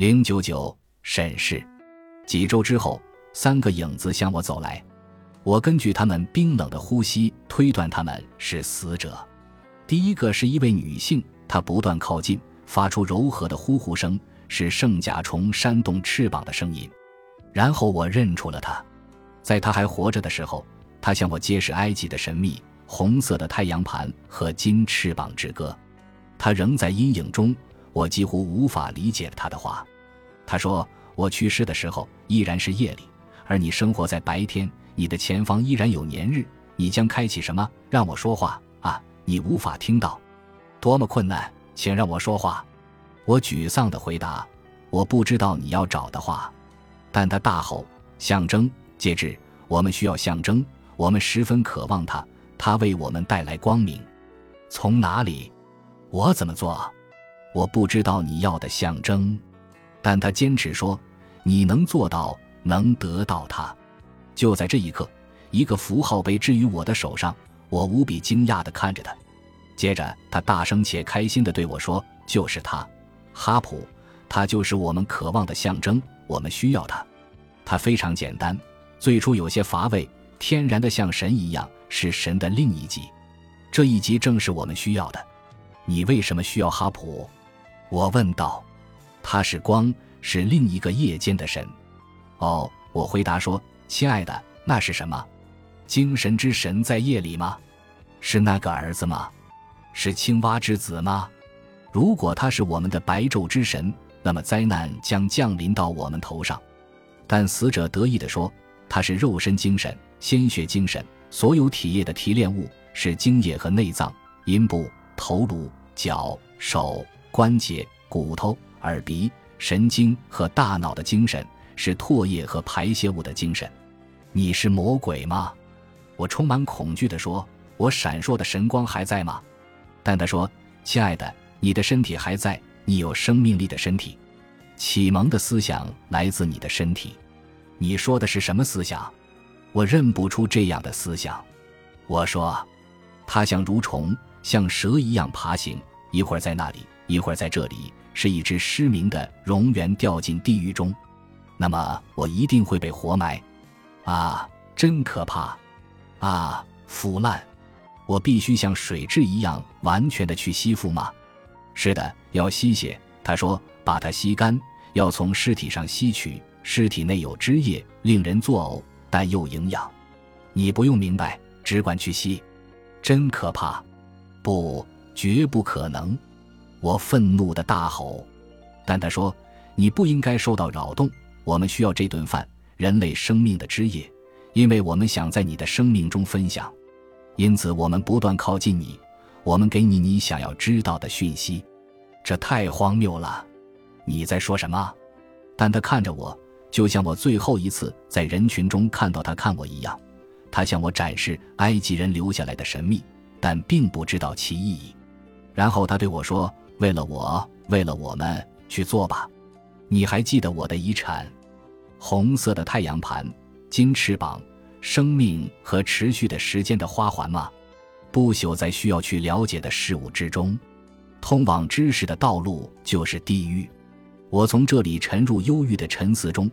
零九九审视。几周之后，三个影子向我走来，我根据他们冰冷的呼吸推断他们是死者。第一个是一位女性，她不断靠近，发出柔和的呼呼声，是圣甲虫扇动翅膀的声音。然后我认出了她，在她还活着的时候，她向我揭示埃及的神秘红色的太阳盘和金翅膀之歌。她仍在阴影中，我几乎无法理解她的话。他说：“我去世的时候依然是夜里，而你生活在白天，你的前方依然有年日。你将开启什么？让我说话啊！”你无法听到，多么困难！请让我说话。我沮丧地回答：“我不知道你要找的话。”但他大吼：“象征，戒指！我们需要象征，我们十分渴望它，它为我们带来光明。从哪里？我怎么做？我不知道你要的象征。”但他坚持说：“你能做到，能得到它。”就在这一刻，一个符号被置于我的手上。我无比惊讶地看着他，接着他大声且开心地对我说：“就是他，哈普，他就是我们渴望的象征，我们需要他。他非常简单，最初有些乏味，天然的像神一样，是神的另一极。这一极正是我们需要的。你为什么需要哈普？”我问道。“他是光，是另一个夜间的神。”哦，我回答说：“亲爱的，那是什么？”精神之神在夜里吗？是那个儿子吗？是青蛙之子吗？如果他是我们的白昼之神，那么灾难将降临到我们头上。但死者得意地说：“他是肉身精神、鲜血精神，所有体液的提炼物，是精液和内脏、阴部、头颅、脚、手、关节、骨头、耳鼻、神经和大脑的精神，是唾液和排泄物的精神。你是魔鬼吗？”我充满恐惧地说：“我闪烁的神光还在吗？”但他说：“亲爱的，你的身体还在，你有生命力的身体。启蒙的思想来自你的身体。你说的是什么思想？我认不出这样的思想。”我说：“它像蠕虫，像蛇一样爬行，一会儿在那里，一会儿在这里，是一只失明的蝾螈掉进地狱中。那么我一定会被活埋。啊，真可怕！”啊，腐烂！我必须像水蛭一样完全的去吸附吗？是的，要吸血。他说：“把它吸干，要从尸体上吸取。尸体内有汁液，令人作呕，但又营养。你不用明白，只管去吸。真可怕！不，绝不可能！”我愤怒的大吼。但他说：“你不应该受到扰动。我们需要这顿饭，人类生命的汁液。”因为我们想在你的生命中分享，因此我们不断靠近你，我们给你你想要知道的讯息。这太荒谬了！你在说什么？但他看着我，就像我最后一次在人群中看到他看我一样。他向我展示埃及人留下来的神秘，但并不知道其意义。然后他对我说：“为了我，为了我们，去做吧。你还记得我的遗产？红色的太阳盘。”金翅膀，生命和持续的时间的花环吗？不朽在需要去了解的事物之中，通往知识的道路就是地狱。我从这里沉入忧郁的沉思中，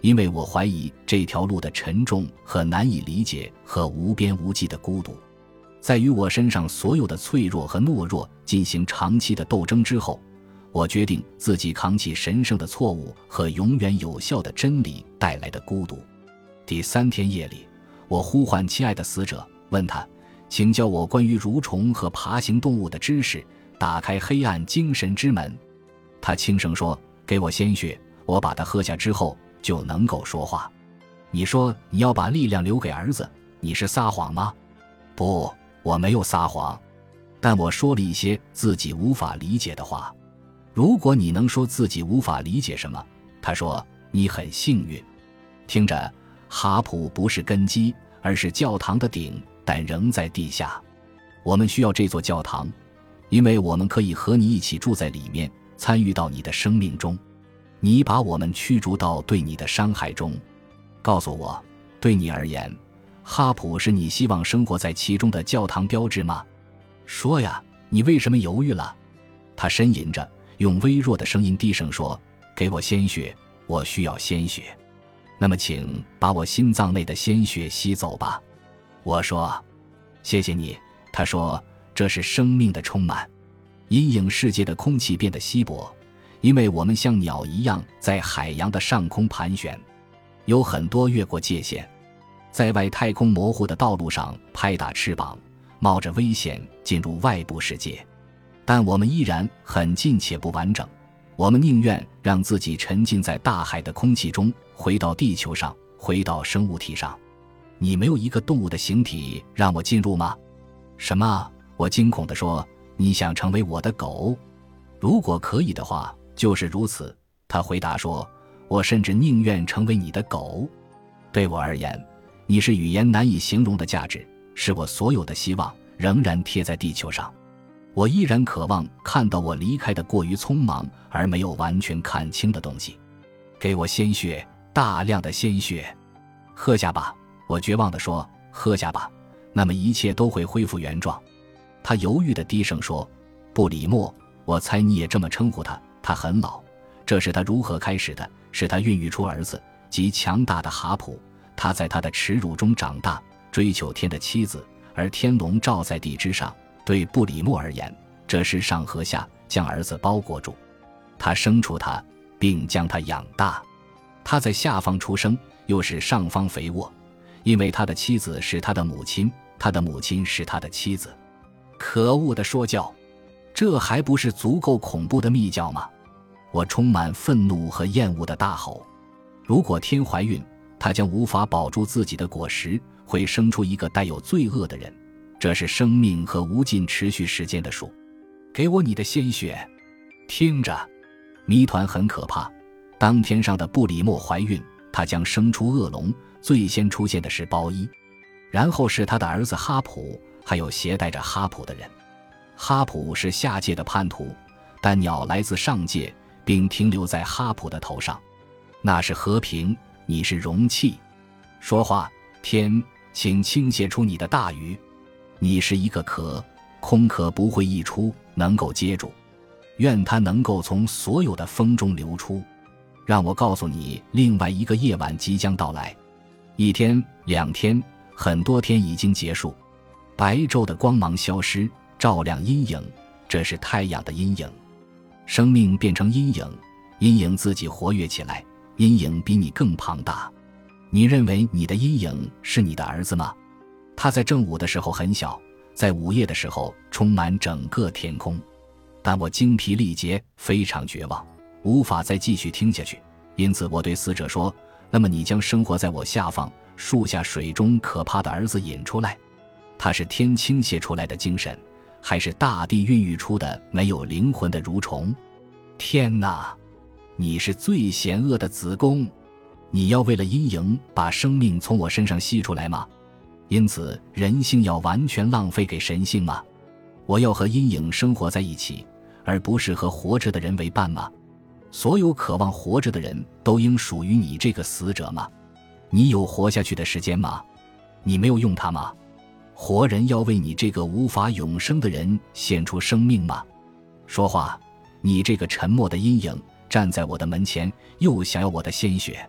因为我怀疑这条路的沉重和难以理解和无边无际的孤独。在与我身上所有的脆弱和懦弱进行长期的斗争之后，我决定自己扛起神圣的错误和永远有效的真理带来的孤独。第三天夜里，我呼唤亲爱的死者，问他，请教我关于蠕虫和爬行动物的知识，打开黑暗精神之门。他轻声说：“给我鲜血，我把它喝下之后就能够说话。”你说你要把力量留给儿子，你是撒谎吗？不，我没有撒谎，但我说了一些自己无法理解的话。如果你能说自己无法理解什么，他说你很幸运。听着。哈普不是根基，而是教堂的顶，但仍在地下。我们需要这座教堂，因为我们可以和你一起住在里面，参与到你的生命中。你把我们驱逐到对你的伤害中。告诉我，对你而言，哈普是你希望生活在其中的教堂标志吗？说呀，你为什么犹豫了？他呻吟着，用微弱的声音低声说：“给我鲜血，我需要鲜血。那么，请把我心脏内的鲜血吸走吧。我说：“谢谢你。”他说：“这是生命的充满。”阴影世界的空气变得稀薄，因为我们像鸟一样在海洋的上空盘旋，有很多越过界限，在外太空模糊的道路上拍打翅膀，冒着危险进入外部世界。但我们依然很近且不完整。我们宁愿让自己沉浸在大海的空气中，回到地球上，回到生物体上。你没有一个动物的形体让我进入吗？什么？我惊恐地说：“你想成为我的狗？如果可以的话，就是如此。”他回答说：“我甚至宁愿成为你的狗。对我而言，你是语言难以形容的价值，是我所有的希望仍然贴在地球上。我依然渴望看到我离开的过于匆忙而没有完全看清的东西。给我鲜血，大量的鲜血，喝下吧。”我绝望地说：“喝下吧，那么一切都会恢复原状。”他犹豫地低声说：“布里莫，我猜你也这么称呼他。他很老，这是他如何开始的？是他孕育出儿子，极强大的哈普。他在他的耻辱中长大，追求天的妻子，而天笼罩在地之上。对布里莫而言，这是上和下将儿子包裹住。他生出他，并将他养大。他在下方出生，又是上方肥沃。”因为他的妻子是他的母亲，他的母亲是他的妻子。可恶的说教，这还不是足够恐怖的密教吗？我充满愤怒和厌恶的大吼：“如果天怀孕，他将无法保住自己的果实，会生出一个带有罪恶的人。这是生命和无尽持续时间的数。给我你的鲜血！听着，谜团很可怕。当天上的布里莫怀孕，她将生出恶龙。最先出现的是包衣，然后是他的儿子哈普，还有携带着哈普的人。哈普是下界的叛徒，但鸟来自上界，并停留在哈普的头上。那是和平，你是容器。说话，天，请倾泻出你的大鱼。你是一个壳，空壳不会溢出，能够接住。愿它能够从所有的风中流出。让我告诉你，另外一个夜晚即将到来。一天，两天，很多天已经结束，白昼的光芒消失，照亮阴影。这是太阳的阴影，生命变成阴影，阴影自己活跃起来。阴影比你更庞大。你认为你的阴影是你的儿子吗？他在正午的时候很小，在午夜的时候充满整个天空。但我精疲力竭，非常绝望，无法再继续听下去。因此，我对死者说。那么你将生活在我下方树下水中可怕的儿子引出来，他是天倾泻出来的精神，还是大地孕育出的没有灵魂的蠕虫？天哪！你是最险恶的子宫，你要为了阴影把生命从我身上吸出来吗？因此人性要完全浪费给神性吗？我要和阴影生活在一起，而不是和活着的人为伴吗？所有渴望活着的人都应属于你这个死者吗？你有活下去的时间吗？你没有用它吗？活人要为你这个无法永生的人献出生命吗？说话，你这个沉默的阴影站在我的门前，又想要我的鲜血。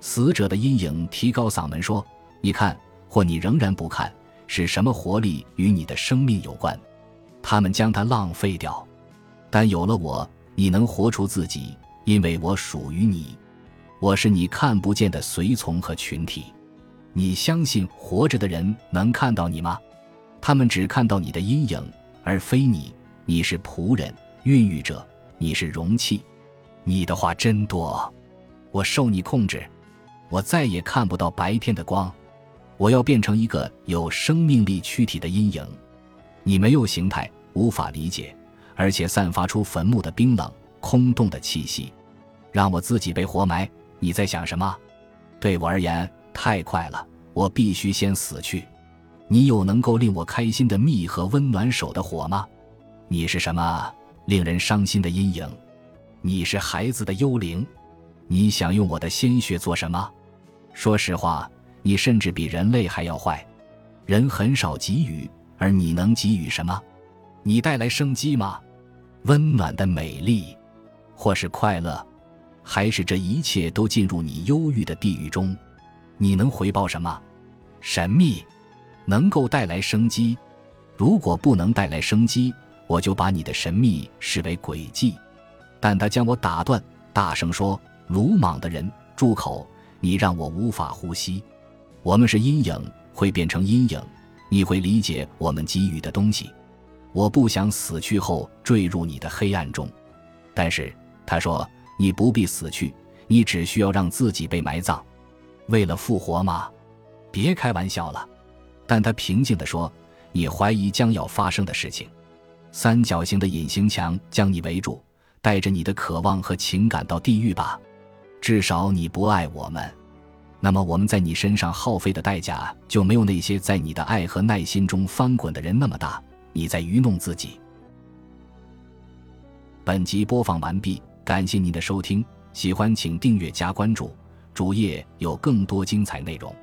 死者的阴影提高嗓门说：“你看，或你仍然不看，是什么活力与你的生命有关？他们将它浪费掉，但有了我。”你能活出自己，因为我属于你，我是你看不见的随从和群体。你相信活着的人能看到你吗？他们只看到你的阴影，而非你。你是仆人、孕育者，你是容器。你的话真多，我受你控制，我再也看不到白天的光。我要变成一个有生命力躯体的阴影。你没有形态，无法理解。而且散发出坟墓的冰冷、空洞的气息，让我自己被活埋。你在想什么？对我而言，太快了，我必须先死去。你有能够令我开心的蜜和温暖手的火吗？你是什么令人伤心的阴影？你是孩子的幽灵。你想用我的鲜血做什么？说实话，你甚至比人类还要坏。人很少给予，而你能给予什么？你带来生机吗？温暖的美丽，或是快乐？还是这一切都进入你忧郁的地狱中？你能回报什么？神秘，能够带来生机。如果不能带来生机，我就把你的神秘视为诡计。但他将我打断，大声说：“鲁莽的人，住口！你让我无法呼吸。我们是阴影，会变成阴影。你会理解我们给予的东西。我不想死去后坠入你的黑暗中。但是他说，你不必死去，你只需要让自己被埋葬。为了复活吗？别开玩笑了。但他平静地说。”你怀疑将要发生的事情，三角形的隐形墙将你围住，带着你的渴望和情感到地狱吧。至少你不爱我们，那么我们在你身上耗费的代价就没有那些在你的爱和耐心中翻滚的人那么大。你在愚弄自己。本集播放完毕，感谢您的收听，喜欢请订阅加关注，主页有更多精彩内容。